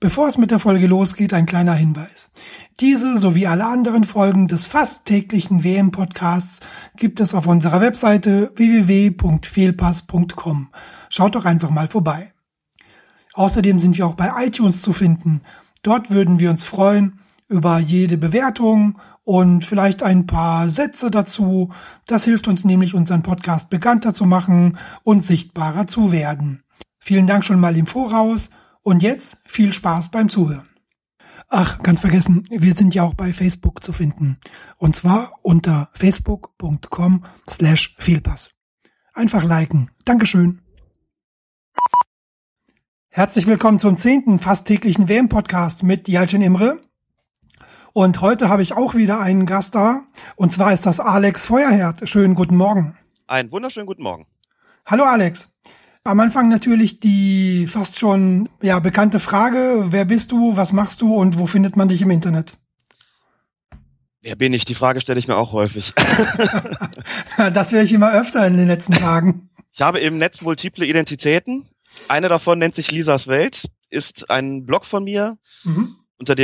Bevor es mit der Folge losgeht, ein kleiner Hinweis. Diese sowie alle anderen Folgen des fast täglichen WM-Podcasts gibt es auf unserer Webseite www.fehlpass.com. Schaut doch einfach mal vorbei. Außerdem sind wir auch bei iTunes zu finden. Dort würden wir uns freuen über jede Bewertung und vielleicht ein paar Sätze dazu. Das hilft uns nämlich, unseren Podcast bekannter zu machen und sichtbarer zu werden. Vielen Dank schon mal im Voraus und jetzt viel Spaß beim Zuhören. Ach, ganz vergessen, wir sind ja auch bei Facebook zu finden. Und zwar unter facebook.com slash Fehlpass. Einfach liken. Dankeschön. Herzlich willkommen zum zehnten fast täglichen WM-Podcast mit Jalcin Imre. Und heute habe ich auch wieder einen Gast da. Und zwar ist das Alex Feuerherd. Schönen guten Morgen. Einen wunderschönen guten Morgen. Hallo Alex. Am Anfang natürlich die fast schon ja bekannte Frage, wer bist du, was machst du und wo findet man dich im Internet? Wer bin ich? Die Frage stelle ich mir auch häufig. das wäre ich immer öfter in den letzten Tagen. Ich habe im Netz multiple Identitäten. Eine davon nennt sich Lisas Welt, ist ein Blog von mir. Mhm. Unter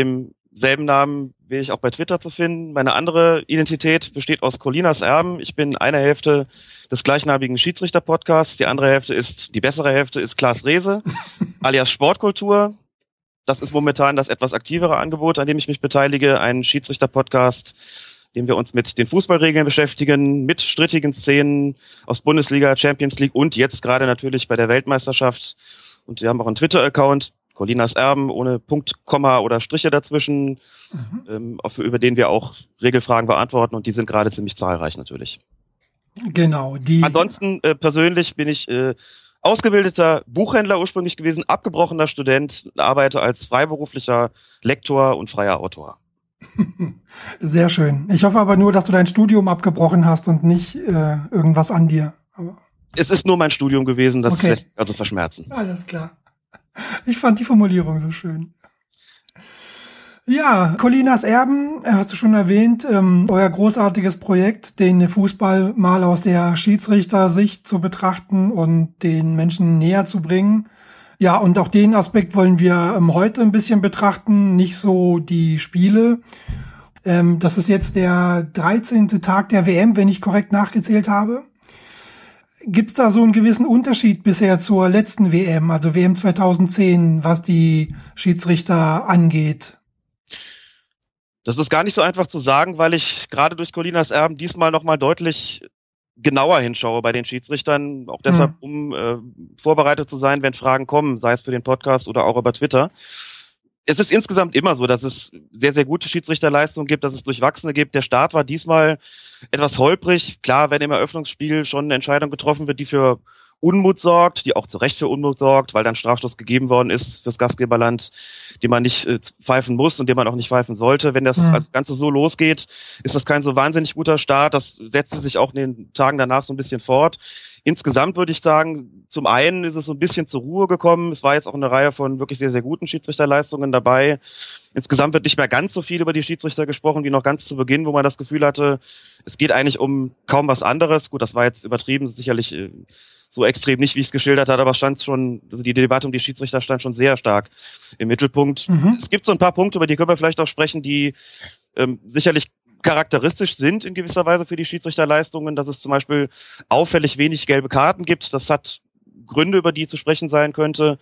demselben Namen bin ich auch bei Twitter zu finden. Meine andere Identität besteht aus Colinas Erben. Ich bin eine Hälfte des gleichnamigen Schiedsrichter-Podcasts. Die andere Hälfte ist, die bessere Hälfte ist Klaas Rehse, alias Sportkultur. Das ist momentan das etwas aktivere Angebot, an dem ich mich beteilige. Ein Schiedsrichter-Podcast, dem wir uns mit den Fußballregeln beschäftigen, mit strittigen Szenen aus Bundesliga, Champions League und jetzt gerade natürlich bei der Weltmeisterschaft. Und wir haben auch einen Twitter-Account, Colinas Erben ohne Punkt, Komma oder Striche dazwischen, mhm. ähm, auf, über den wir auch Regelfragen beantworten und die sind gerade ziemlich zahlreich natürlich. Genau. Die Ansonsten äh, persönlich bin ich äh, ausgebildeter Buchhändler ursprünglich gewesen, abgebrochener Student, arbeite als freiberuflicher Lektor und freier Autor. Sehr schön. Ich hoffe aber nur, dass du dein Studium abgebrochen hast und nicht äh, irgendwas an dir. Aber es ist nur mein Studium gewesen, das okay. lässt also verschmerzen. Alles klar. Ich fand die Formulierung so schön. Ja, Colinas Erben, äh, hast du schon erwähnt, ähm, euer großartiges Projekt, den Fußball mal aus der Schiedsrichtersicht zu betrachten und den Menschen näher zu bringen. Ja, und auch den Aspekt wollen wir ähm, heute ein bisschen betrachten, nicht so die Spiele. Ähm, das ist jetzt der 13. Tag der WM, wenn ich korrekt nachgezählt habe. Gibt es da so einen gewissen Unterschied bisher zur letzten WM, also WM 2010, was die Schiedsrichter angeht? Das ist gar nicht so einfach zu sagen, weil ich gerade durch Colinas Erben diesmal nochmal deutlich genauer hinschaue bei den Schiedsrichtern, auch deshalb, mhm. um äh, vorbereitet zu sein, wenn Fragen kommen, sei es für den Podcast oder auch über Twitter. Es ist insgesamt immer so, dass es sehr, sehr gute Schiedsrichterleistungen gibt, dass es Durchwachsene gibt. Der Start war diesmal etwas holprig. Klar, wenn im Eröffnungsspiel schon eine Entscheidung getroffen wird, die für Unmut sorgt, die auch zu Recht für Unmut sorgt, weil dann Strafstoß gegeben worden ist fürs Gastgeberland, den man nicht äh, pfeifen muss und den man auch nicht pfeifen sollte. Wenn das mhm. Ganze so losgeht, ist das kein so wahnsinnig guter Start. Das setzt sich auch in den Tagen danach so ein bisschen fort. Insgesamt würde ich sagen, zum einen ist es so ein bisschen zur Ruhe gekommen. Es war jetzt auch eine Reihe von wirklich sehr, sehr guten Schiedsrichterleistungen dabei. Insgesamt wird nicht mehr ganz so viel über die Schiedsrichter gesprochen wie noch ganz zu Beginn, wo man das Gefühl hatte, es geht eigentlich um kaum was anderes. Gut, das war jetzt übertrieben, sicherlich äh, so extrem nicht, wie ich es geschildert hat, aber stand schon, also die Debatte um die Schiedsrichter stand schon sehr stark im Mittelpunkt. Mhm. Es gibt so ein paar Punkte, über die können wir vielleicht auch sprechen, die ähm, sicherlich charakteristisch sind in gewisser Weise für die Schiedsrichterleistungen, dass es zum Beispiel auffällig wenig gelbe Karten gibt. Das hat Gründe, über die zu sprechen sein könnte.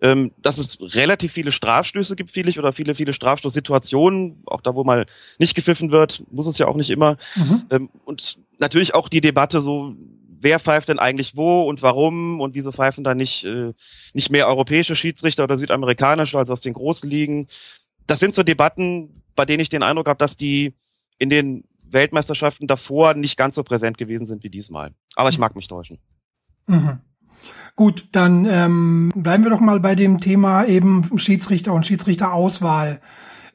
Ähm, dass es relativ viele Strafstöße gibt, viele oder viele, viele Strafstoßsituationen, auch da, wo mal nicht gepfiffen wird, muss es ja auch nicht immer. Mhm. Ähm, und natürlich auch die Debatte so, wer pfeift denn eigentlich wo und warum und wieso pfeifen da nicht, äh, nicht mehr europäische Schiedsrichter oder südamerikanische, also aus den großen Ligen. Das sind so Debatten, bei denen ich den Eindruck habe, dass die in den Weltmeisterschaften davor nicht ganz so präsent gewesen sind wie diesmal. Aber ich mhm. mag mich täuschen. Mhm. Gut, dann ähm, bleiben wir doch mal bei dem Thema eben Schiedsrichter und Schiedsrichterauswahl.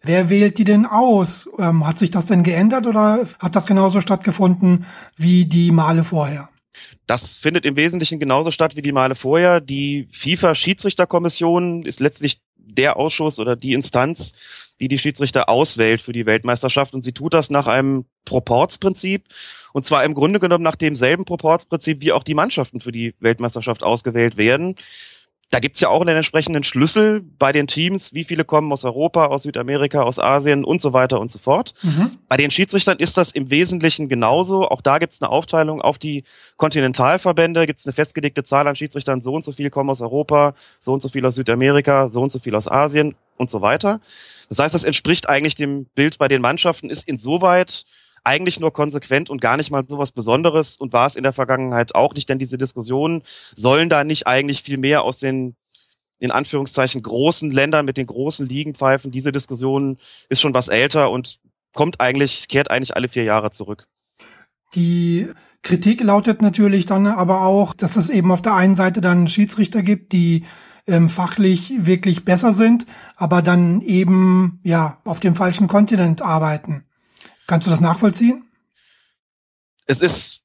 Wer wählt die denn aus? Ähm, hat sich das denn geändert oder hat das genauso stattgefunden wie die Male vorher? Das findet im Wesentlichen genauso statt wie die Male vorher. Die FIFA-Schiedsrichterkommission ist letztlich der Ausschuss oder die Instanz, die die Schiedsrichter auswählt für die Weltmeisterschaft. Und sie tut das nach einem Proportsprinzip. Und zwar im Grunde genommen nach demselben Proportsprinzip, wie auch die Mannschaften für die Weltmeisterschaft ausgewählt werden. Da gibt's ja auch einen entsprechenden Schlüssel bei den Teams, wie viele kommen aus Europa, aus Südamerika, aus Asien und so weiter und so fort. Mhm. Bei den Schiedsrichtern ist das im Wesentlichen genauso. Auch da gibt's eine Aufteilung auf die Kontinentalverbände, gibt's eine festgelegte Zahl an Schiedsrichtern, so und so viel kommen aus Europa, so und so viel aus Südamerika, so und so viel aus Asien und so weiter. Das heißt, das entspricht eigentlich dem Bild bei den Mannschaften, ist insoweit eigentlich nur konsequent und gar nicht mal so was Besonderes und war es in der Vergangenheit auch nicht, denn diese Diskussionen sollen da nicht eigentlich viel mehr aus den in Anführungszeichen großen Ländern mit den großen Ligen pfeifen. Diese Diskussion ist schon was älter und kommt eigentlich, kehrt eigentlich alle vier Jahre zurück. Die Kritik lautet natürlich dann aber auch, dass es eben auf der einen Seite dann Schiedsrichter gibt, die ähm, fachlich wirklich besser sind, aber dann eben ja auf dem falschen Kontinent arbeiten. Kannst du das nachvollziehen? Es ist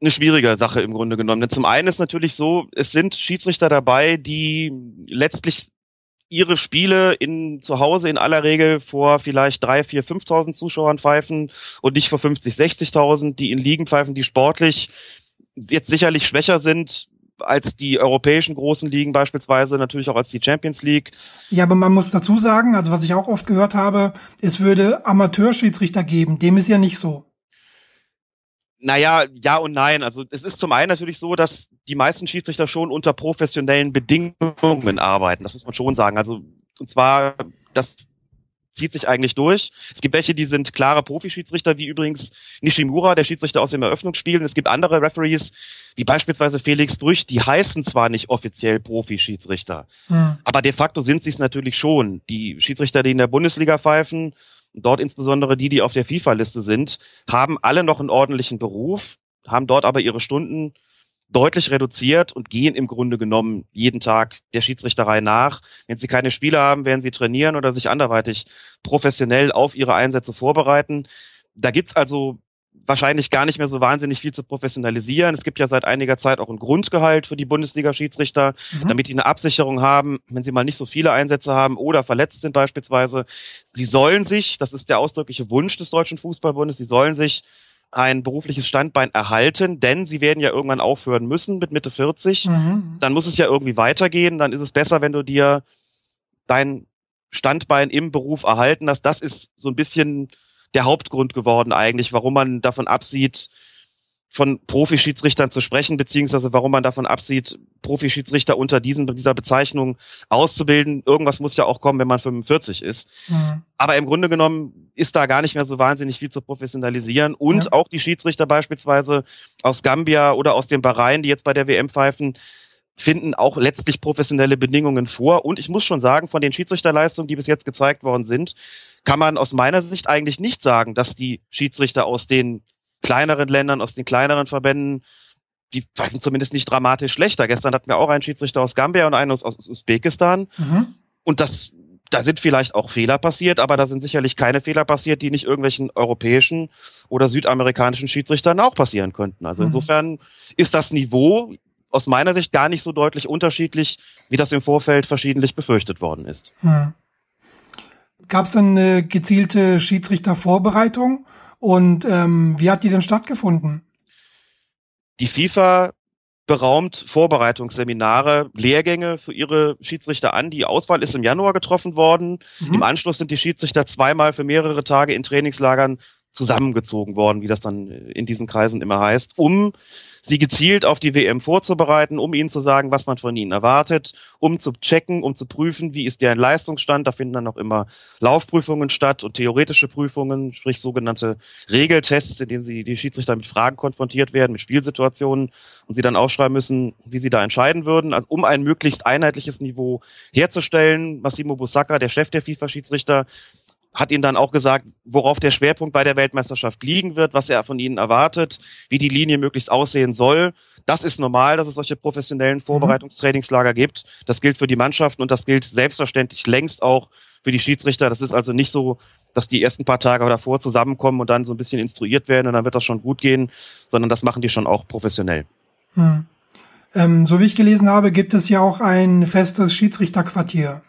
eine schwierige Sache im Grunde genommen. Denn zum einen ist natürlich so, es sind Schiedsrichter dabei, die letztlich ihre Spiele in zu Hause in aller Regel vor vielleicht drei, vier, 5.000 Zuschauern pfeifen und nicht vor 50, 60.000, die in Ligen pfeifen, die sportlich jetzt sicherlich schwächer sind als die europäischen großen Ligen beispielsweise, natürlich auch als die Champions League. Ja, aber man muss dazu sagen, also was ich auch oft gehört habe, es würde Amateurschiedsrichter geben. Dem ist ja nicht so. Naja, ja und nein. Also es ist zum einen natürlich so, dass die meisten Schiedsrichter schon unter professionellen Bedingungen arbeiten. Das muss man schon sagen. Also und zwar, das zieht sich eigentlich durch. Es gibt welche, die sind klare Profischiedsrichter, wie übrigens Nishimura, der Schiedsrichter aus dem Eröffnungsspiel. Und es gibt andere Referees, wie beispielsweise Felix Brüch, die heißen zwar nicht offiziell Profischiedsrichter, mhm. aber de facto sind sie es natürlich schon. Die Schiedsrichter, die in der Bundesliga pfeifen, dort insbesondere die, die auf der FIFA-Liste sind, haben alle noch einen ordentlichen Beruf, haben dort aber ihre Stunden deutlich reduziert und gehen im Grunde genommen jeden Tag der Schiedsrichterei nach. Wenn sie keine Spiele haben, werden sie trainieren oder sich anderweitig professionell auf ihre Einsätze vorbereiten. Da gibt's also wahrscheinlich gar nicht mehr so wahnsinnig viel zu professionalisieren. Es gibt ja seit einiger Zeit auch ein Grundgehalt für die Bundesliga-Schiedsrichter, mhm. damit die eine Absicherung haben, wenn sie mal nicht so viele Einsätze haben oder verletzt sind beispielsweise. Sie sollen sich, das ist der ausdrückliche Wunsch des Deutschen Fußballbundes, sie sollen sich ein berufliches Standbein erhalten, denn sie werden ja irgendwann aufhören müssen mit Mitte 40. Mhm. Dann muss es ja irgendwie weitergehen. Dann ist es besser, wenn du dir dein Standbein im Beruf erhalten hast. Das ist so ein bisschen der Hauptgrund geworden eigentlich, warum man davon absieht, von Profischiedsrichtern zu sprechen, beziehungsweise warum man davon absieht, Profischiedsrichter unter diesen, dieser Bezeichnung auszubilden. Irgendwas muss ja auch kommen, wenn man 45 ist. Mhm. Aber im Grunde genommen ist da gar nicht mehr so wahnsinnig viel zu professionalisieren. Und ja. auch die Schiedsrichter beispielsweise aus Gambia oder aus den Bahrain, die jetzt bei der WM pfeifen, finden auch letztlich professionelle Bedingungen vor. Und ich muss schon sagen, von den Schiedsrichterleistungen, die bis jetzt gezeigt worden sind, kann man aus meiner Sicht eigentlich nicht sagen, dass die Schiedsrichter aus den kleineren Ländern, aus den kleineren Verbänden, die pfeifen zumindest nicht dramatisch schlechter. Gestern hatten wir auch einen Schiedsrichter aus Gambia und einen aus, aus Usbekistan. Mhm. Und das, da sind vielleicht auch Fehler passiert, aber da sind sicherlich keine Fehler passiert, die nicht irgendwelchen europäischen oder südamerikanischen Schiedsrichtern auch passieren könnten. Also mhm. insofern ist das Niveau aus meiner Sicht gar nicht so deutlich unterschiedlich, wie das im Vorfeld verschiedentlich befürchtet worden ist. Mhm. Gab es dann eine gezielte Schiedsrichtervorbereitung und ähm, wie hat die denn stattgefunden? Die FIFA beraumt Vorbereitungsseminare, Lehrgänge für ihre Schiedsrichter an. Die Auswahl ist im Januar getroffen worden. Mhm. Im Anschluss sind die Schiedsrichter zweimal für mehrere Tage in Trainingslagern zusammengezogen worden, wie das dann in diesen Kreisen immer heißt, um sie gezielt auf die WM vorzubereiten, um ihnen zu sagen, was man von ihnen erwartet, um zu checken, um zu prüfen, wie ist deren Leistungsstand. Da finden dann auch immer Laufprüfungen statt und theoretische Prüfungen, sprich sogenannte Regeltests, in denen sie die Schiedsrichter mit Fragen konfrontiert werden, mit Spielsituationen und sie dann aufschreiben müssen, wie sie da entscheiden würden, also um ein möglichst einheitliches Niveau herzustellen. Massimo Busacca, der Chef der FIFA-Schiedsrichter, hat ihnen dann auch gesagt, worauf der Schwerpunkt bei der Weltmeisterschaft liegen wird, was er von ihnen erwartet, wie die Linie möglichst aussehen soll. Das ist normal, dass es solche professionellen mhm. Vorbereitungstrainingslager gibt. Das gilt für die Mannschaften und das gilt selbstverständlich längst auch für die Schiedsrichter. Das ist also nicht so, dass die ersten paar Tage davor zusammenkommen und dann so ein bisschen instruiert werden und dann wird das schon gut gehen, sondern das machen die schon auch professionell. Hm. Ähm, so wie ich gelesen habe, gibt es ja auch ein festes Schiedsrichterquartier.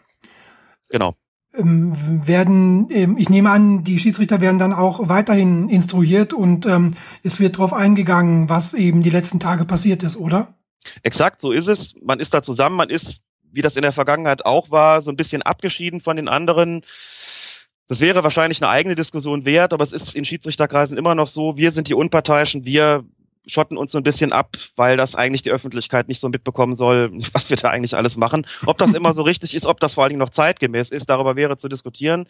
Genau werden, ähm, ich nehme an, die Schiedsrichter werden dann auch weiterhin instruiert und ähm, es wird darauf eingegangen, was eben die letzten Tage passiert ist, oder? Exakt, so ist es. Man ist da zusammen, man ist wie das in der Vergangenheit auch war, so ein bisschen abgeschieden von den anderen. Das wäre wahrscheinlich eine eigene Diskussion wert, aber es ist in Schiedsrichterkreisen immer noch so, wir sind die Unparteiischen, wir schotten uns so ein bisschen ab, weil das eigentlich die Öffentlichkeit nicht so mitbekommen soll, was wir da eigentlich alles machen. Ob das immer so richtig ist, ob das vor allen Dingen noch zeitgemäß ist, darüber wäre zu diskutieren.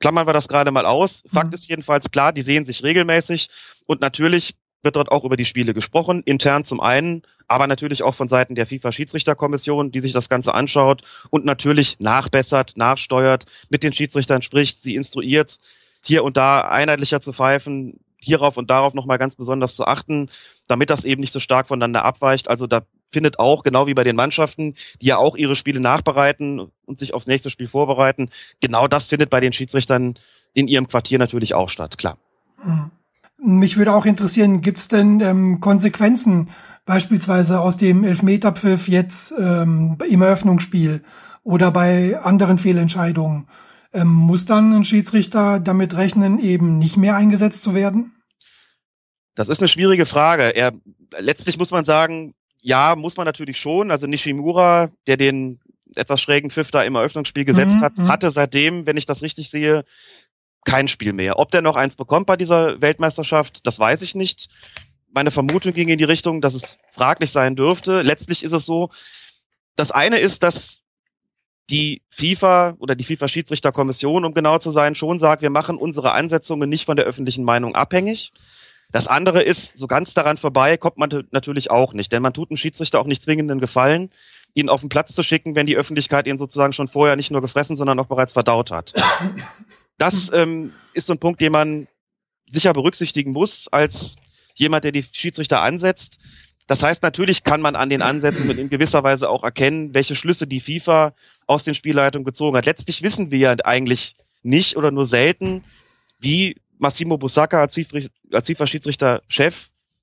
Klammern wir das gerade mal aus. Fakt mhm. ist jedenfalls klar, die sehen sich regelmäßig und natürlich wird dort auch über die Spiele gesprochen, intern zum einen, aber natürlich auch von Seiten der FIFA-Schiedsrichterkommission, die sich das Ganze anschaut und natürlich nachbessert, nachsteuert, mit den Schiedsrichtern spricht, sie instruiert, hier und da einheitlicher zu pfeifen, hierauf und darauf nochmal ganz besonders zu achten, damit das eben nicht so stark voneinander abweicht. Also da findet auch, genau wie bei den Mannschaften, die ja auch ihre Spiele nachbereiten und sich aufs nächste Spiel vorbereiten, genau das findet bei den Schiedsrichtern in ihrem Quartier natürlich auch statt, klar. Mhm. Mich würde auch interessieren, gibt es denn ähm, Konsequenzen beispielsweise aus dem Elfmeterpfiff jetzt ähm, im Eröffnungsspiel oder bei anderen Fehlentscheidungen? Ähm, muss dann ein Schiedsrichter damit rechnen, eben nicht mehr eingesetzt zu werden? Das ist eine schwierige Frage. Er, letztlich muss man sagen, ja, muss man natürlich schon. Also Nishimura, der den etwas schrägen Pfiff da im Eröffnungsspiel gesetzt mhm, hat, mhm. hatte seitdem, wenn ich das richtig sehe, kein Spiel mehr. Ob der noch eins bekommt bei dieser Weltmeisterschaft, das weiß ich nicht. Meine Vermutung ging in die Richtung, dass es fraglich sein dürfte. Letztlich ist es so, das eine ist, dass die FIFA oder die FIFA-Schiedsrichterkommission, um genau zu sein, schon sagt, wir machen unsere Ansetzungen nicht von der öffentlichen Meinung abhängig. Das andere ist, so ganz daran vorbei kommt man natürlich auch nicht, denn man tut einem Schiedsrichter auch nicht zwingenden Gefallen, ihn auf den Platz zu schicken, wenn die Öffentlichkeit ihn sozusagen schon vorher nicht nur gefressen, sondern auch bereits verdaut hat. Das ähm, ist so ein Punkt, den man sicher berücksichtigen muss als jemand, der die Schiedsrichter ansetzt. Das heißt, natürlich kann man an den Ansätzen in gewisser Weise auch erkennen, welche Schlüsse die FIFA aus den Spielleitungen gezogen hat. Letztlich wissen wir ja eigentlich nicht oder nur selten, wie Massimo Busacca als FIFA-Schiedsrichter-Chef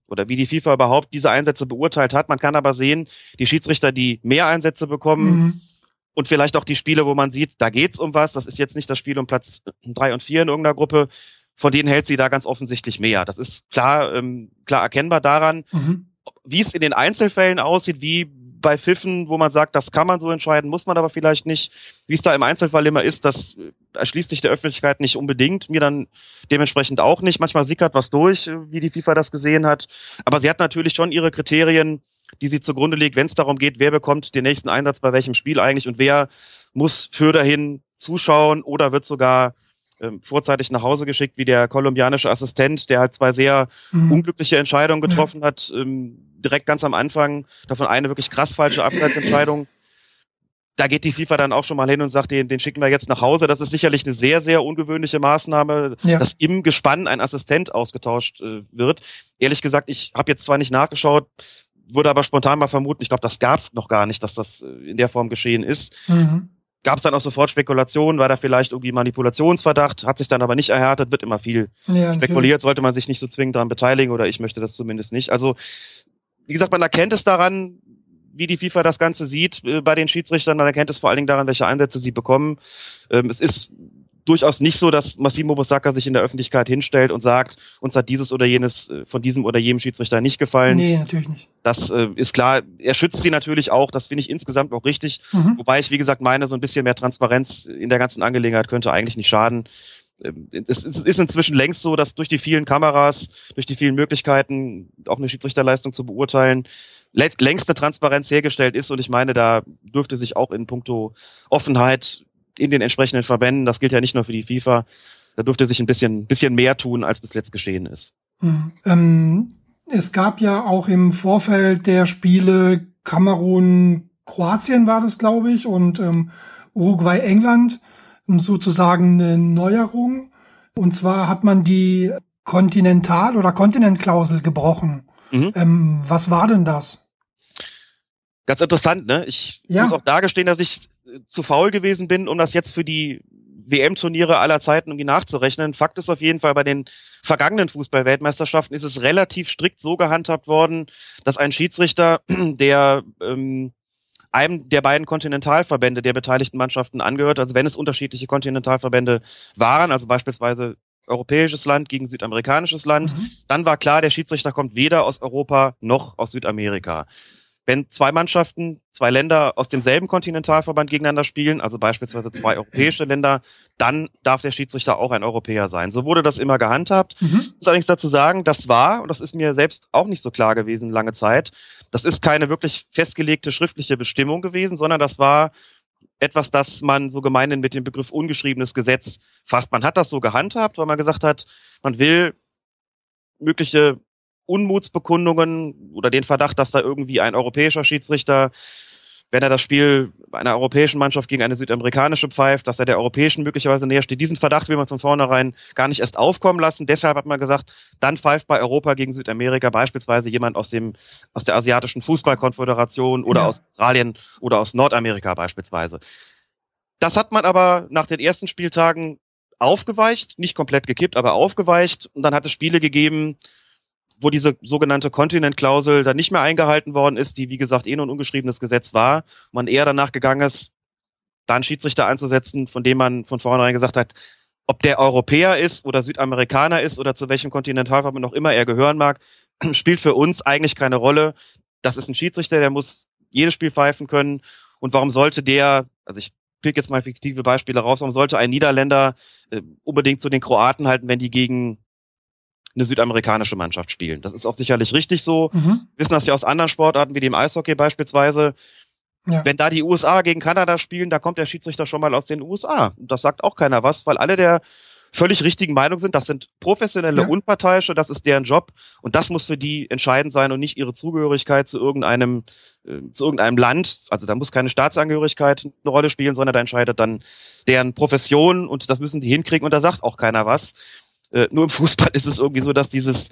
oder wie die FIFA überhaupt diese Einsätze beurteilt hat. Man kann aber sehen, die Schiedsrichter, die mehr Einsätze bekommen mhm. und vielleicht auch die Spiele, wo man sieht, da geht's um was. Das ist jetzt nicht das Spiel um Platz drei und vier in irgendeiner Gruppe. Von denen hält sie da ganz offensichtlich mehr. Das ist klar, ähm, klar erkennbar daran, mhm. wie es in den Einzelfällen aussieht, wie bei Pfiffen, wo man sagt, das kann man so entscheiden, muss man aber vielleicht nicht. Wie es da im Einzelfall immer ist, das erschließt sich der Öffentlichkeit nicht unbedingt, mir dann dementsprechend auch nicht. Manchmal sickert was durch, wie die FIFA das gesehen hat. Aber sie hat natürlich schon ihre Kriterien, die sie zugrunde legt, wenn es darum geht, wer bekommt den nächsten Einsatz bei welchem Spiel eigentlich und wer muss für dahin zuschauen oder wird sogar vorzeitig nach Hause geschickt, wie der kolumbianische Assistent, der halt zwei sehr mhm. unglückliche Entscheidungen getroffen ja. hat, ähm, direkt ganz am Anfang, davon eine wirklich krass falsche Abseitsentscheidung. Da geht die FIFA dann auch schon mal hin und sagt, den, den schicken wir jetzt nach Hause. Das ist sicherlich eine sehr, sehr ungewöhnliche Maßnahme, ja. dass im Gespann ein Assistent ausgetauscht äh, wird. Ehrlich gesagt, ich habe jetzt zwar nicht nachgeschaut, würde aber spontan mal vermuten, ich glaube, das gab es noch gar nicht, dass das äh, in der Form geschehen ist. Mhm gab es dann auch sofort Spekulationen, war da vielleicht irgendwie Manipulationsverdacht, hat sich dann aber nicht erhärtet, wird immer viel ja, spekuliert, sollte man sich nicht so zwingend daran beteiligen oder ich möchte das zumindest nicht. Also, wie gesagt, man erkennt es daran, wie die FIFA das Ganze sieht äh, bei den Schiedsrichtern, man erkennt es vor allen Dingen daran, welche Einsätze sie bekommen. Ähm, es ist durchaus nicht so, dass Massimo Bosacca sich in der Öffentlichkeit hinstellt und sagt, uns hat dieses oder jenes äh, von diesem oder jenem Schiedsrichter nicht gefallen. Nee, natürlich nicht. Das äh, ist klar. Er schützt sie natürlich auch. Das finde ich insgesamt auch richtig. Mhm. Wobei ich, wie gesagt, meine, so ein bisschen mehr Transparenz in der ganzen Angelegenheit könnte eigentlich nicht schaden. Ähm, es ist inzwischen längst so, dass durch die vielen Kameras, durch die vielen Möglichkeiten, auch eine Schiedsrichterleistung zu beurteilen, längste Transparenz hergestellt ist. Und ich meine, da dürfte sich auch in puncto Offenheit in den entsprechenden Verbänden, das gilt ja nicht nur für die FIFA, da dürfte sich ein bisschen, bisschen mehr tun, als bis jetzt geschehen ist. Mhm. Ähm, es gab ja auch im Vorfeld der Spiele Kamerun, Kroatien war das, glaube ich, und ähm, Uruguay, England sozusagen eine Neuerung. Und zwar hat man die Kontinental- oder Kontinentklausel gebrochen. Mhm. Ähm, was war denn das? Ganz interessant, ne? Ich ja. muss auch dargestehen, dass ich zu faul gewesen bin, um das jetzt für die WM-Turniere aller Zeiten irgendwie nachzurechnen. Fakt ist auf jeden Fall, bei den vergangenen Fußball-Weltmeisterschaften ist es relativ strikt so gehandhabt worden, dass ein Schiedsrichter, der ähm, einem der beiden Kontinentalverbände der beteiligten Mannschaften angehört, also wenn es unterschiedliche Kontinentalverbände waren, also beispielsweise europäisches Land gegen südamerikanisches Land, mhm. dann war klar, der Schiedsrichter kommt weder aus Europa noch aus Südamerika. Wenn zwei Mannschaften, zwei Länder aus demselben Kontinentalverband gegeneinander spielen, also beispielsweise zwei europäische Länder, dann darf der Schiedsrichter auch ein Europäer sein. So wurde das immer gehandhabt. Mhm. Ich muss allerdings dazu sagen, das war, und das ist mir selbst auch nicht so klar gewesen lange Zeit, das ist keine wirklich festgelegte schriftliche Bestimmung gewesen, sondern das war etwas, das man so gemeinhin mit dem Begriff ungeschriebenes Gesetz fasst. Man hat das so gehandhabt, weil man gesagt hat, man will mögliche Unmutsbekundungen oder den Verdacht, dass da irgendwie ein europäischer Schiedsrichter, wenn er das Spiel einer europäischen Mannschaft gegen eine südamerikanische pfeift, dass er der europäischen möglicherweise näher steht. Diesen Verdacht will man von vornherein gar nicht erst aufkommen lassen. Deshalb hat man gesagt, dann pfeift bei Europa gegen Südamerika beispielsweise jemand aus dem, aus der asiatischen Fußballkonföderation oder ja. aus Australien oder aus Nordamerika beispielsweise. Das hat man aber nach den ersten Spieltagen aufgeweicht, nicht komplett gekippt, aber aufgeweicht. Und dann hat es Spiele gegeben, wo diese sogenannte Kontinentklausel dann nicht mehr eingehalten worden ist, die wie gesagt eh nur ein ungeschriebenes Gesetz war, man eher danach gegangen ist, da einen Schiedsrichter einzusetzen, von dem man von vornherein gesagt hat, ob der Europäer ist oder Südamerikaner ist oder zu welchem Kontinentalverband noch immer er gehören mag, spielt für uns eigentlich keine Rolle. Das ist ein Schiedsrichter, der muss jedes Spiel pfeifen können. Und warum sollte der, also ich pick jetzt mal fiktive Beispiele raus, warum sollte ein Niederländer äh, unbedingt zu den Kroaten halten, wenn die gegen eine südamerikanische Mannschaft spielen. Das ist auch sicherlich richtig so. Mhm. wissen das ja aus anderen Sportarten wie dem Eishockey beispielsweise. Ja. Wenn da die USA gegen Kanada spielen, da kommt der Schiedsrichter schon mal aus den USA. Und das sagt auch keiner was, weil alle der völlig richtigen Meinung sind. Das sind professionelle ja. Unparteiische, das ist deren Job und das muss für die entscheidend sein und nicht ihre Zugehörigkeit zu irgendeinem äh, zu irgendeinem Land. Also da muss keine Staatsangehörigkeit eine Rolle spielen, sondern da entscheidet dann deren Profession und das müssen die hinkriegen und da sagt auch keiner was. Äh, nur im Fußball ist es irgendwie so, dass dieses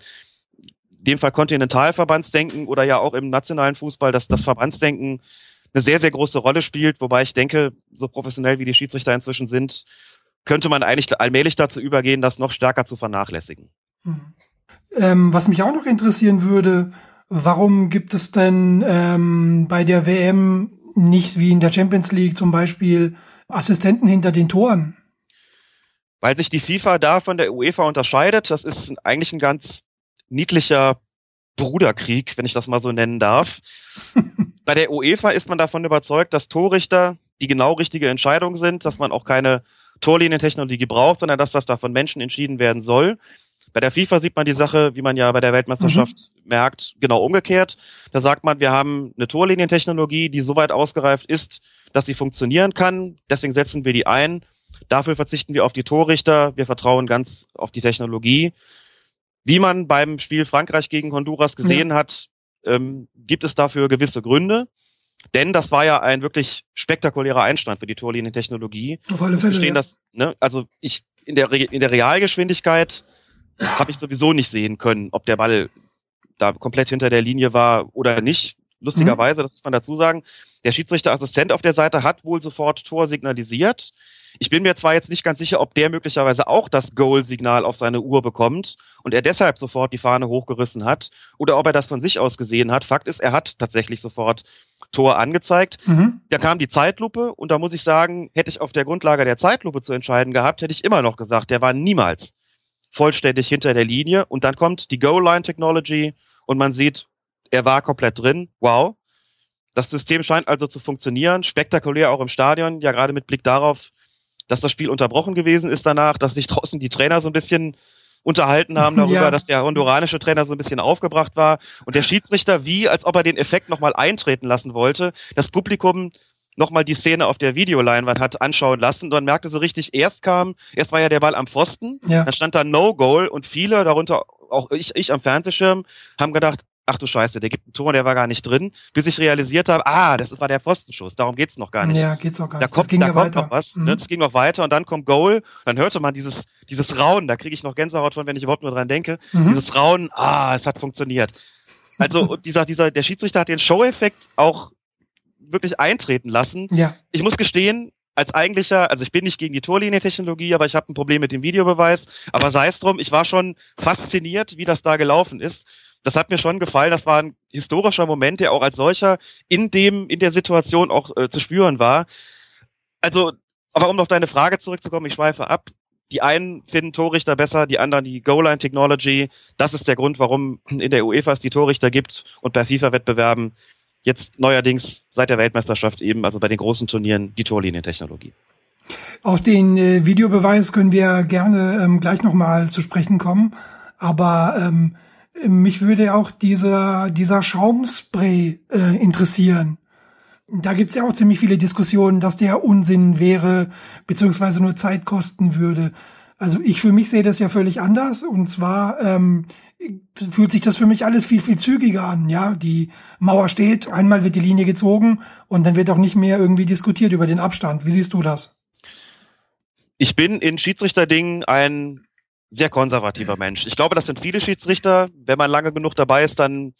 dem Fall Kontinentalverbandsdenken oder ja auch im nationalen Fußball, dass das Verbandsdenken eine sehr, sehr große Rolle spielt, wobei ich denke, so professionell wie die Schiedsrichter inzwischen sind, könnte man eigentlich allmählich dazu übergehen, das noch stärker zu vernachlässigen. Hm. Ähm, was mich auch noch interessieren würde, warum gibt es denn ähm, bei der WM nicht wie in der Champions League zum Beispiel Assistenten hinter den Toren? Weil sich die FIFA da von der UEFA unterscheidet. Das ist eigentlich ein ganz niedlicher Bruderkrieg, wenn ich das mal so nennen darf. Bei der UEFA ist man davon überzeugt, dass Torrichter die genau richtige Entscheidung sind, dass man auch keine Torlinientechnologie braucht, sondern dass das da von Menschen entschieden werden soll. Bei der FIFA sieht man die Sache, wie man ja bei der Weltmeisterschaft mhm. merkt, genau umgekehrt. Da sagt man, wir haben eine Torlinientechnologie, die so weit ausgereift ist, dass sie funktionieren kann. Deswegen setzen wir die ein Dafür verzichten wir auf die Torrichter. Wir vertrauen ganz auf die Technologie. Wie man beim Spiel Frankreich gegen Honduras gesehen ja. hat, ähm, gibt es dafür gewisse Gründe. Denn das war ja ein wirklich spektakulärer Einstand für die Torlinientechnologie. Auf alle Fälle. Ja. Das, ne, also ich in der, in der Realgeschwindigkeit habe ich sowieso nicht sehen können, ob der Ball da komplett hinter der Linie war oder nicht. Lustigerweise, mhm. das muss man dazu sagen, der Schiedsrichterassistent auf der Seite hat wohl sofort Tor signalisiert. Ich bin mir zwar jetzt nicht ganz sicher, ob der möglicherweise auch das Goal-Signal auf seine Uhr bekommt und er deshalb sofort die Fahne hochgerissen hat oder ob er das von sich aus gesehen hat. Fakt ist, er hat tatsächlich sofort Tor angezeigt. Mhm. Da kam die Zeitlupe und da muss ich sagen, hätte ich auf der Grundlage der Zeitlupe zu entscheiden gehabt, hätte ich immer noch gesagt, der war niemals vollständig hinter der Linie und dann kommt die Goal-Line-Technology und man sieht, er war komplett drin. Wow. Das System scheint also zu funktionieren, spektakulär auch im Stadion, ja gerade mit Blick darauf, dass das Spiel unterbrochen gewesen ist danach, dass sich draußen die Trainer so ein bisschen unterhalten haben darüber, ja. dass der honduranische Trainer so ein bisschen aufgebracht war und der Schiedsrichter wie, als ob er den Effekt nochmal eintreten lassen wollte, das Publikum nochmal die Szene auf der Videoleinwand hat anschauen lassen. Und dann merkte so richtig, erst kam, erst war ja der Ball am Pfosten, ja. dann stand da No Goal und viele, darunter auch ich, ich am Fernsehschirm, haben gedacht, ach du Scheiße, der gibt einen Tor, der war gar nicht drin, bis ich realisiert habe, ah, das war der Pfostenschuss, darum geht's noch gar nicht. Ja, geht's auch gar nicht. Da kommt, das ging da ja kommt weiter. noch was, ne? mhm. ne? das ging noch weiter und dann kommt Goal, dann hörte man dieses, dieses Raunen, da kriege ich noch Gänsehaut von, wenn ich überhaupt nur dran denke, mhm. dieses Raunen, ah, es hat funktioniert. Also dieser, dieser, der Schiedsrichter hat den Show-Effekt auch wirklich eintreten lassen. Ja. Ich muss gestehen, als eigentlicher, also ich bin nicht gegen die Torlinientechnologie, aber ich habe ein Problem mit dem Videobeweis. Aber sei es drum, ich war schon fasziniert, wie das da gelaufen ist das hat mir schon gefallen. Das war ein historischer Moment, der auch als solcher in dem, in der Situation auch äh, zu spüren war. Also, aber um auf deine Frage zurückzukommen, ich schweife ab. Die einen finden Torrichter besser, die anderen die Goal-Line Technology. Das ist der Grund, warum in der UEFA es die Torrichter gibt und bei FIFA-Wettbewerben jetzt neuerdings seit der Weltmeisterschaft eben, also bei den großen Turnieren, die Torlinientechnologie. Auf den äh, Videobeweis können wir gerne ähm, gleich nochmal zu sprechen kommen. Aber ähm, mich würde auch dieser, dieser Schaumspray äh, interessieren. Da gibt's ja auch ziemlich viele Diskussionen, dass der Unsinn wäre, beziehungsweise nur Zeit kosten würde. Also ich für mich sehe das ja völlig anders. Und zwar ähm, fühlt sich das für mich alles viel, viel zügiger an. Ja, die Mauer steht, einmal wird die Linie gezogen und dann wird auch nicht mehr irgendwie diskutiert über den Abstand. Wie siehst du das? Ich bin in Schiedsrichterdingen ein sehr konservativer Mensch. Ich glaube, das sind viele Schiedsrichter. Wenn man lange genug dabei ist, dann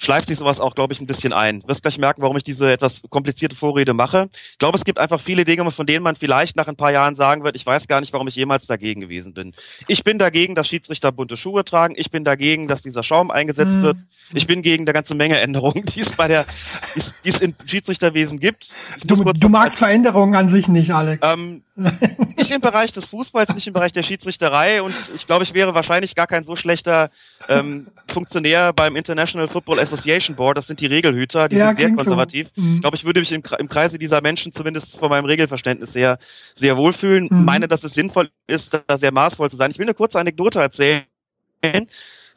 schleift sich sowas auch, glaube ich, ein bisschen ein. Du wirst gleich merken, warum ich diese etwas komplizierte Vorrede mache. Ich glaube, es gibt einfach viele Dinge, von denen man vielleicht nach ein paar Jahren sagen wird, ich weiß gar nicht, warum ich jemals dagegen gewesen bin. Ich bin dagegen, dass Schiedsrichter bunte Schuhe tragen. Ich bin dagegen, dass dieser Schaum eingesetzt mhm. wird. Ich bin gegen eine ganze Menge Änderungen, die es bei der, die es, die es im Schiedsrichterwesen gibt. Du, du magst Veränderungen an sich nicht, Alex. Ähm, nicht im Bereich des Fußballs, nicht im Bereich der Schiedsrichterei und ich glaube, ich wäre wahrscheinlich gar kein so schlechter ähm, Funktionär beim International Football Association Board. Das sind die Regelhüter, die ja, sind sehr konservativ. So. Mhm. Ich glaube, ich würde mich im, im, Kreise dieser Menschen zumindest von meinem Regelverständnis sehr, sehr wohlfühlen. Mhm. Meine, dass es sinnvoll ist, da sehr maßvoll zu sein. Ich will eine kurze Anekdote erzählen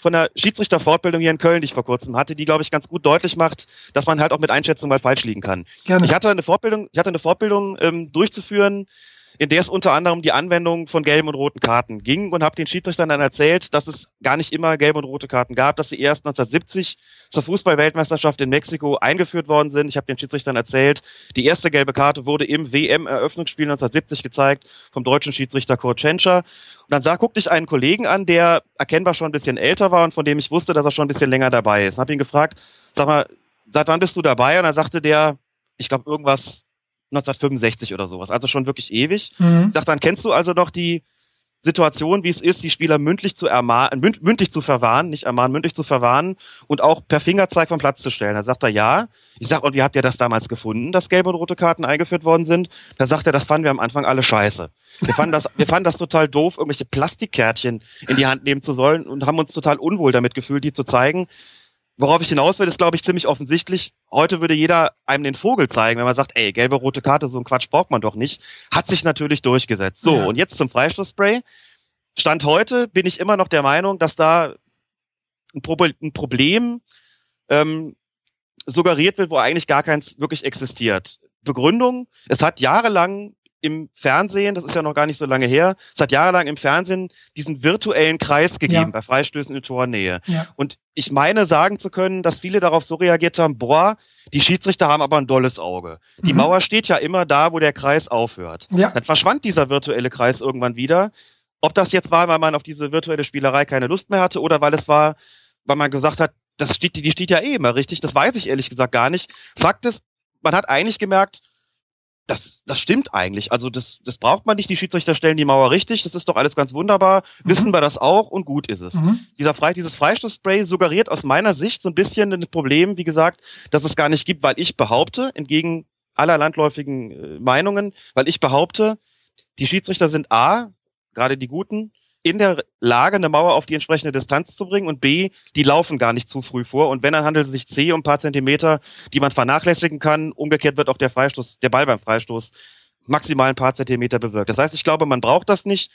von der Schiedsrichterfortbildung hier in Köln, die ich vor kurzem hatte, die, glaube ich, ganz gut deutlich macht, dass man halt auch mit Einschätzung mal falsch liegen kann. Gerne. Ich hatte eine Fortbildung, ich hatte eine Fortbildung ähm, durchzuführen, in der es unter anderem die Anwendung von gelben und roten Karten ging und habe den Schiedsrichtern dann erzählt, dass es gar nicht immer gelbe und rote Karten gab, dass sie erst 1970 zur Fußballweltmeisterschaft in Mexiko eingeführt worden sind. Ich habe den Schiedsrichtern erzählt, die erste gelbe Karte wurde im WM-Eröffnungsspiel 1970 gezeigt vom deutschen Schiedsrichter Kurt Tschentscher. Und dann sah, guckte ich einen Kollegen an, der erkennbar schon ein bisschen älter war und von dem ich wusste, dass er schon ein bisschen länger dabei ist. Habe ihn gefragt, sag mal, seit wann bist du dabei? Und dann sagte der, ich glaube irgendwas 1965 oder sowas, also schon wirklich ewig. Mhm. Ich dachte, dann kennst du also doch die Situation, wie es ist, die Spieler mündlich zu ermahnen, mündlich zu verwarnen, nicht ermahnen, mündlich zu verwarnen und auch per Fingerzeig vom Platz zu stellen. Da sagt er ja. Ich sag, und wie habt ihr das damals gefunden, dass gelbe und rote Karten eingeführt worden sind? Da sagt er, das fanden wir am Anfang alle scheiße. Wir fanden das, wir fanden das total doof, irgendwelche Plastikkärtchen in die Hand nehmen zu sollen und haben uns total unwohl damit gefühlt, die zu zeigen. Worauf ich hinaus will, ist, glaube ich, ziemlich offensichtlich. Heute würde jeder einem den Vogel zeigen, wenn man sagt, ey, gelbe, rote Karte, so ein Quatsch braucht man doch nicht. Hat sich natürlich durchgesetzt. So, ja. und jetzt zum Freistoßspray. Stand heute bin ich immer noch der Meinung, dass da ein, Pro ein Problem ähm, suggeriert wird, wo eigentlich gar keins wirklich existiert. Begründung, es hat jahrelang im Fernsehen, das ist ja noch gar nicht so lange her, es hat jahrelang im Fernsehen diesen virtuellen Kreis gegeben ja. bei Freistößen in Tornähe. Ja. Und ich meine sagen zu können, dass viele darauf so reagiert haben, boah, die Schiedsrichter haben aber ein dolles Auge. Die mhm. Mauer steht ja immer da, wo der Kreis aufhört. Ja. Dann verschwand dieser virtuelle Kreis irgendwann wieder. Ob das jetzt war, weil man auf diese virtuelle Spielerei keine Lust mehr hatte oder weil es war, weil man gesagt hat, das steht, die steht ja eh immer richtig, das weiß ich ehrlich gesagt gar nicht. Fakt ist, man hat eigentlich gemerkt, das, das stimmt eigentlich. Also das, das braucht man nicht. Die Schiedsrichter stellen die Mauer richtig. Das ist doch alles ganz wunderbar. Mhm. Wissen wir das auch und gut ist es. Mhm. Dieser Frei, dieses Freistoßspray suggeriert aus meiner Sicht so ein bisschen ein Problem, wie gesagt, dass es gar nicht gibt, weil ich behaupte, entgegen aller landläufigen äh, Meinungen, weil ich behaupte, die Schiedsrichter sind A, gerade die Guten, in der Lage, eine Mauer auf die entsprechende Distanz zu bringen und B, die laufen gar nicht zu früh vor und wenn, dann handelt es sich C um ein paar Zentimeter, die man vernachlässigen kann. Umgekehrt wird auch der Freistoß, der Ball beim Freistoß maximal ein paar Zentimeter bewirkt. Das heißt, ich glaube, man braucht das nicht.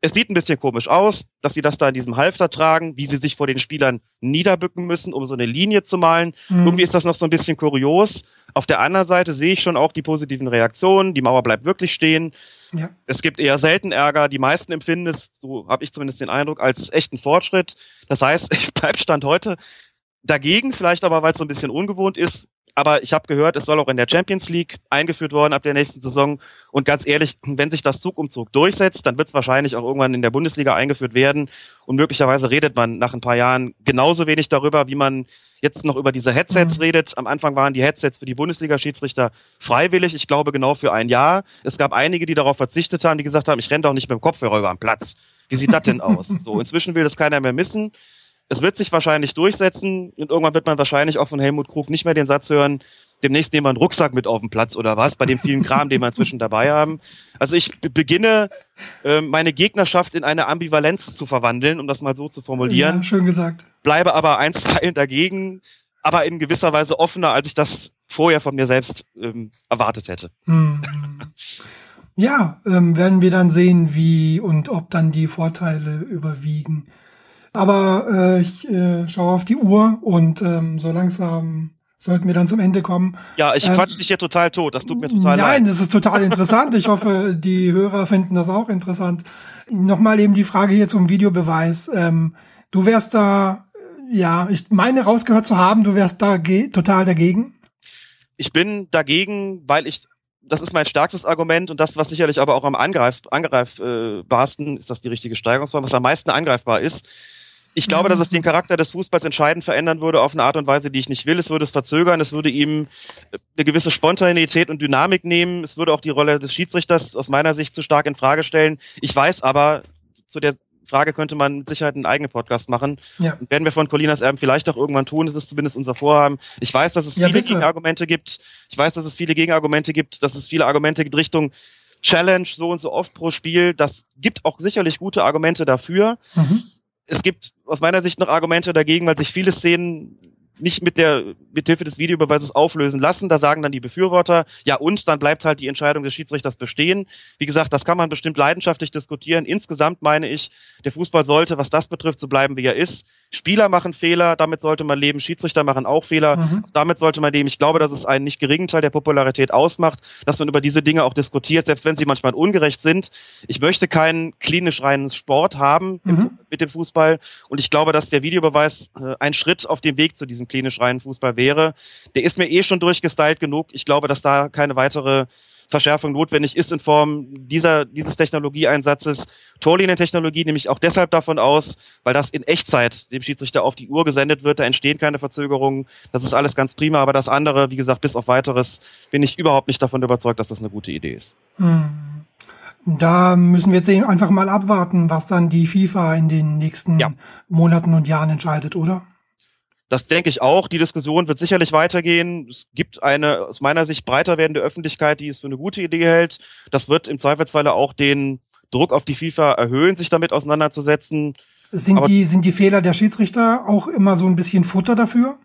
Es sieht ein bisschen komisch aus, dass sie das da in diesem Halfter tragen, wie sie sich vor den Spielern niederbücken müssen, um so eine Linie zu malen. Mhm. Irgendwie ist das noch so ein bisschen kurios. Auf der anderen Seite sehe ich schon auch die positiven Reaktionen. Die Mauer bleibt wirklich stehen. Ja. Es gibt eher selten Ärger. Die meisten empfinden es, so habe ich zumindest den Eindruck, als echten Fortschritt. Das heißt, ich bleibe Stand heute dagegen, vielleicht aber, weil es so ein bisschen ungewohnt ist. Aber ich habe gehört, es soll auch in der Champions League eingeführt worden ab der nächsten Saison. Und ganz ehrlich, wenn sich das Zug um Zug durchsetzt, dann wird es wahrscheinlich auch irgendwann in der Bundesliga eingeführt werden. Und möglicherweise redet man nach ein paar Jahren genauso wenig darüber, wie man jetzt noch über diese Headsets mhm. redet. Am Anfang waren die Headsets für die Bundesliga-Schiedsrichter freiwillig. Ich glaube genau für ein Jahr. Es gab einige, die darauf verzichtet haben, die gesagt haben, ich renne doch nicht mit dem Kopfhörer über den Platz. Wie sieht das denn aus? So, inzwischen will das keiner mehr missen. Es wird sich wahrscheinlich durchsetzen und irgendwann wird man wahrscheinlich auch von Helmut Krug nicht mehr den Satz hören, demnächst nehmen wir einen Rucksack mit auf den Platz oder was, bei dem vielen Kram, den wir inzwischen dabei haben. Also ich beginne, äh, meine Gegnerschaft in eine Ambivalenz zu verwandeln, um das mal so zu formulieren. Ja, schön gesagt. Bleibe aber einstweilen dagegen, aber in gewisser Weise offener, als ich das vorher von mir selbst ähm, erwartet hätte. Hm. Ja, ähm, werden wir dann sehen, wie und ob dann die Vorteile überwiegen. Aber äh, ich äh, schaue auf die Uhr und ähm, so langsam sollten wir dann zum Ende kommen. Ja, ich ähm, quatsch dich hier total tot. Das tut mir total nein, leid. Nein, das ist total interessant. Ich hoffe, die Hörer finden das auch interessant. Nochmal eben die Frage hier zum Videobeweis. Ähm, du wärst da, ja, ich meine rausgehört zu haben, du wärst da total dagegen. Ich bin dagegen, weil ich das ist mein stärkstes Argument und das, was sicherlich aber auch am angreif, angreifbarsten, ist das die richtige Steigerungsform, was am meisten angreifbar ist, ich glaube, dass es den Charakter des Fußballs entscheidend verändern würde auf eine Art und Weise, die ich nicht will. Es würde es verzögern, es würde ihm eine gewisse Spontaneität und Dynamik nehmen. Es würde auch die Rolle des Schiedsrichters aus meiner Sicht zu stark in Frage stellen. Ich weiß aber, zu der Frage könnte man mit Sicherheit einen eigenen Podcast machen. Ja. Werden wir von Colinas Erben vielleicht auch irgendwann tun. Das ist zumindest unser Vorhaben. Ich weiß, dass es ja, viele bitte. Gegenargumente gibt. Ich weiß, dass es viele Gegenargumente gibt, dass es viele Argumente gibt Richtung Challenge so und so oft pro Spiel. Das gibt auch sicherlich gute Argumente dafür. Mhm es gibt aus meiner Sicht noch Argumente dagegen, weil sich viele Szenen nicht mit der mit Hilfe des Videobeweises auflösen lassen. Da sagen dann die Befürworter, ja und dann bleibt halt die Entscheidung des Schiedsrichters bestehen. Wie gesagt, das kann man bestimmt leidenschaftlich diskutieren. Insgesamt meine ich, der Fußball sollte, was das betrifft, so bleiben wie er ist. Spieler machen Fehler, damit sollte man leben. Schiedsrichter machen auch Fehler, mhm. damit sollte man leben. Ich glaube, dass es einen nicht geringen Teil der Popularität ausmacht, dass man über diese Dinge auch diskutiert, selbst wenn sie manchmal ungerecht sind. Ich möchte keinen klinisch reinen Sport haben mhm. im, mit dem Fußball und ich glaube, dass der Videobeweis äh, ein Schritt auf dem Weg zu diesem klinisch reinen Fußball wäre. Der ist mir eh schon durchgestylt genug. Ich glaube, dass da keine weitere Verschärfung notwendig ist in Form dieser, dieses Technologieeinsatzes. Torlinientechnologie nehme ich auch deshalb davon aus, weil das in Echtzeit dem Schiedsrichter auf die Uhr gesendet wird. Da entstehen keine Verzögerungen. Das ist alles ganz prima. Aber das andere, wie gesagt, bis auf weiteres, bin ich überhaupt nicht davon überzeugt, dass das eine gute Idee ist. Hm. Da müssen wir jetzt einfach mal abwarten, was dann die FIFA in den nächsten ja. Monaten und Jahren entscheidet, oder? Das denke ich auch. Die Diskussion wird sicherlich weitergehen. Es gibt eine aus meiner Sicht breiter werdende Öffentlichkeit, die es für eine gute Idee hält. Das wird im Zweifelsfalle auch den Druck auf die FIFA erhöhen, sich damit auseinanderzusetzen. Sind die, sind die Fehler der Schiedsrichter auch immer so ein bisschen Futter dafür?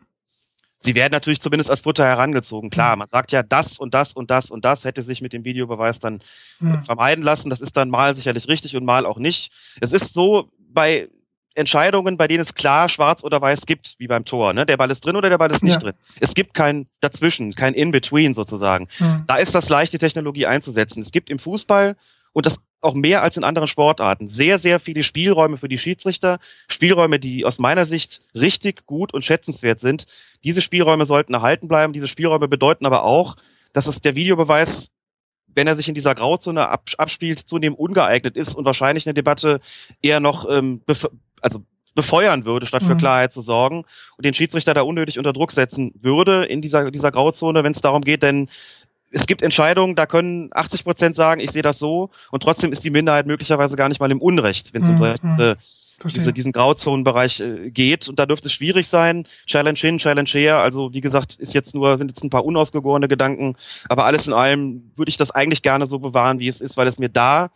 Sie werden natürlich zumindest als Futter herangezogen. Klar, man sagt ja, das und das und das und das hätte sich mit dem Videobeweis dann hm. vermeiden lassen. Das ist dann mal sicherlich richtig und mal auch nicht. Es ist so bei Entscheidungen, bei denen es klar schwarz oder weiß gibt, wie beim Tor. Ne? Der Ball ist drin oder der Ball ist nicht ja. drin. Es gibt kein Dazwischen, kein In-Between sozusagen. Mhm. Da ist das leicht, die Technologie einzusetzen. Es gibt im Fußball und das auch mehr als in anderen Sportarten sehr, sehr viele Spielräume für die Schiedsrichter. Spielräume, die aus meiner Sicht richtig gut und schätzenswert sind. Diese Spielräume sollten erhalten bleiben. Diese Spielräume bedeuten aber auch, dass es der Videobeweis wenn er sich in dieser Grauzone abspielt, zunehmend ungeeignet ist und wahrscheinlich eine Debatte eher noch ähm, also befeuern würde, statt für mhm. Klarheit zu sorgen und den Schiedsrichter da unnötig unter Druck setzen würde in dieser, dieser Grauzone, wenn es darum geht, denn es gibt Entscheidungen, da können 80 Prozent sagen, ich sehe das so und trotzdem ist die Minderheit möglicherweise gar nicht mal im Unrecht, wenn es um mhm. äh, diese, diesen Grauzonenbereich äh, geht und da dürfte es schwierig sein. Challenge hin, Challenge her. Also wie gesagt, ist jetzt nur sind jetzt ein paar unausgegorene Gedanken, aber alles in allem würde ich das eigentlich gerne so bewahren, wie es ist, weil es mir da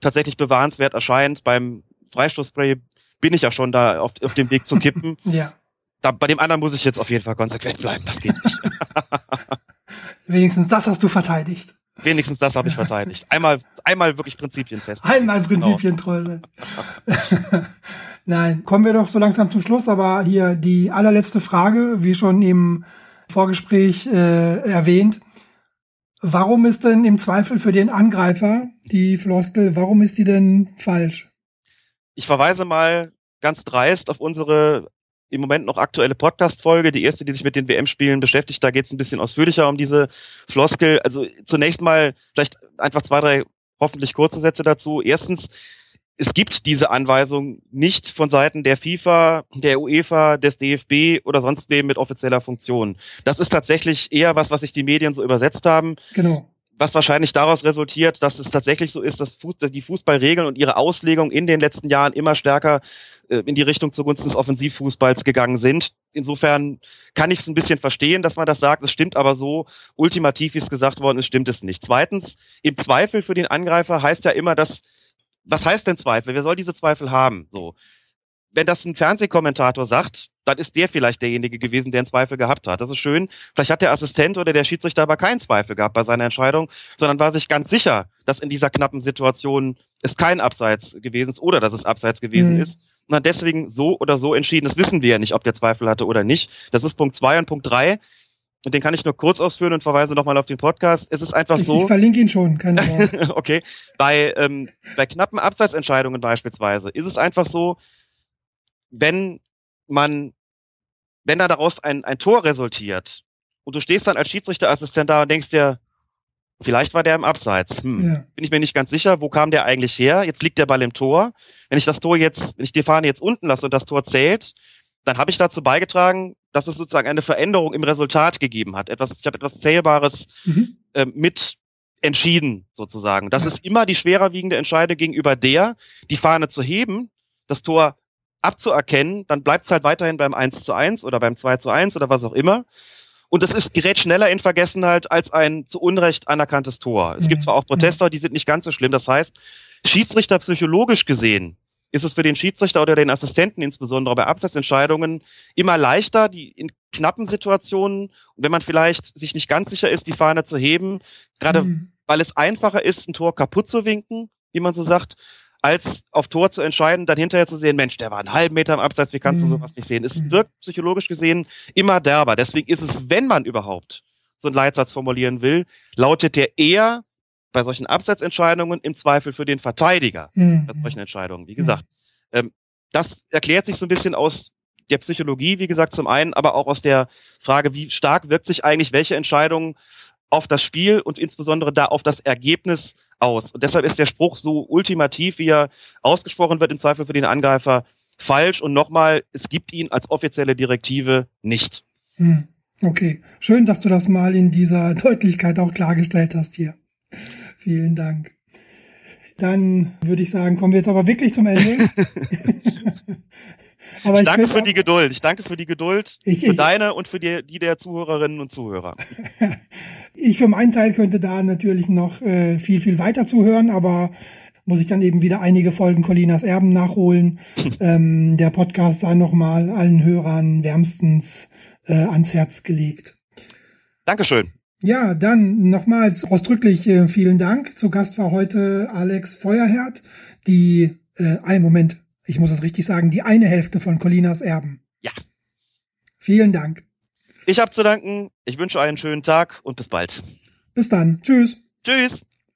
tatsächlich bewahrenswert erscheint. Beim Freistoßspray bin ich ja schon da auf, auf dem Weg zu kippen. ja. Da, bei dem anderen muss ich jetzt auf jeden Fall konsequent bleiben. Das geht nicht. Wenigstens das hast du verteidigt. Wenigstens das habe ich verteidigt. Einmal, einmal wirklich Prinzipien fest. Einmal Prinzipien treu sein. Nein, kommen wir doch so langsam zum Schluss, aber hier die allerletzte Frage, wie schon im Vorgespräch äh, erwähnt. Warum ist denn im Zweifel für den Angreifer die Floskel, warum ist die denn falsch? Ich verweise mal ganz dreist auf unsere im Moment noch aktuelle Podcast-Folge, die erste, die sich mit den WM-Spielen beschäftigt. Da geht es ein bisschen ausführlicher um diese Floskel. Also zunächst mal vielleicht einfach zwei, drei hoffentlich kurze Sätze dazu. Erstens, es gibt diese Anweisung nicht von Seiten der FIFA, der UEFA, des DFB oder sonst wem mit offizieller Funktion. Das ist tatsächlich eher was, was sich die Medien so übersetzt haben. Genau was wahrscheinlich daraus resultiert, dass es tatsächlich so ist, dass die Fußballregeln und ihre Auslegung in den letzten Jahren immer stärker äh, in die Richtung zugunsten des Offensivfußballs gegangen sind. Insofern kann ich es ein bisschen verstehen, dass man das sagt. Es stimmt aber so, ultimativ, wie es gesagt worden ist, stimmt es nicht. Zweitens, im Zweifel für den Angreifer heißt ja immer, dass, was heißt denn Zweifel? Wer soll diese Zweifel haben? So. Wenn das ein Fernsehkommentator sagt, dann ist der vielleicht derjenige gewesen, der einen Zweifel gehabt hat. Das ist schön. Vielleicht hat der Assistent oder der Schiedsrichter aber keinen Zweifel gehabt bei seiner Entscheidung, sondern war sich ganz sicher, dass in dieser knappen Situation es kein Abseits gewesen ist oder dass es Abseits gewesen mhm. ist. Und hat deswegen so oder so entschieden. Das wissen wir ja nicht, ob der Zweifel hatte oder nicht. Das ist Punkt zwei und Punkt drei und den kann ich nur kurz ausführen und verweise nochmal auf den Podcast. Es ist einfach ich, so. Ich verlinke ihn schon, keine Sorge. okay. Bei, ähm, bei knappen Abseitsentscheidungen beispielsweise ist es einfach so, wenn man, wenn da daraus ein, ein Tor resultiert und du stehst dann als Schiedsrichterassistent da und denkst dir, vielleicht war der im Abseits. Hm. Ja. Bin ich mir nicht ganz sicher, wo kam der eigentlich her? Jetzt liegt der Ball im Tor. Wenn ich das Tor jetzt, wenn ich die Fahne jetzt unten lasse und das Tor zählt, dann habe ich dazu beigetragen, dass es sozusagen eine Veränderung im Resultat gegeben hat. Etwas, ich habe etwas Zählbares mhm. äh, mit entschieden, sozusagen. Das ist immer die schwerer wiegende Entscheidung gegenüber der, die Fahne zu heben, das Tor abzuerkennen, dann bleibt es halt weiterhin beim 1 zu 1 oder beim 2 zu 1 oder was auch immer. Und das ist, gerät schneller in Vergessenheit als ein zu Unrecht anerkanntes Tor. Es mhm. gibt zwar auch Protester, die sind nicht ganz so schlimm. Das heißt, Schiedsrichter psychologisch gesehen ist es für den Schiedsrichter oder den Assistenten insbesondere bei Abseitsentscheidungen immer leichter, die in knappen Situationen, wenn man vielleicht sich nicht ganz sicher ist, die Fahne zu heben, gerade mhm. weil es einfacher ist, ein Tor kaputt zu winken, wie man so sagt, als auf Tor zu entscheiden, dann hinterher zu sehen, Mensch, der war einen halben Meter im Abseits, wie kannst mhm. du sowas nicht sehen? Es mhm. wirkt psychologisch gesehen immer derber. Deswegen ist es, wenn man überhaupt so einen Leitsatz formulieren will, lautet der eher bei solchen Abseitsentscheidungen im Zweifel für den Verteidiger mhm. bei solchen Entscheidungen. Wie gesagt, mhm. ähm, das erklärt sich so ein bisschen aus der Psychologie, wie gesagt, zum einen, aber auch aus der Frage, wie stark wirkt sich eigentlich welche Entscheidung auf das Spiel und insbesondere da auf das Ergebnis aus. Und deshalb ist der Spruch so ultimativ, wie er ausgesprochen wird, im Zweifel für den Angreifer falsch. Und nochmal, es gibt ihn als offizielle Direktive nicht. Hm. Okay, schön, dass du das mal in dieser Deutlichkeit auch klargestellt hast hier. Vielen Dank. Dann würde ich sagen, kommen wir jetzt aber wirklich zum Ende. aber ich, ich danke für auch, die Geduld. Ich danke für die Geduld, ich, für ich, deine und für die, die der Zuhörerinnen und Zuhörer. ich für meinen Teil könnte da natürlich noch äh, viel, viel weiter zuhören, aber muss ich dann eben wieder einige Folgen Colinas Erben nachholen. ähm, der Podcast sei nochmal allen Hörern wärmstens äh, ans Herz gelegt. Dankeschön. Ja, dann nochmals ausdrücklich äh, vielen Dank. Zu Gast war heute Alex Feuerherd, die, äh, ein Moment, ich muss das richtig sagen, die eine Hälfte von Colinas Erben. Ja. Vielen Dank. Ich habe zu danken. Ich wünsche euch einen schönen Tag und bis bald. Bis dann. Tschüss. Tschüss.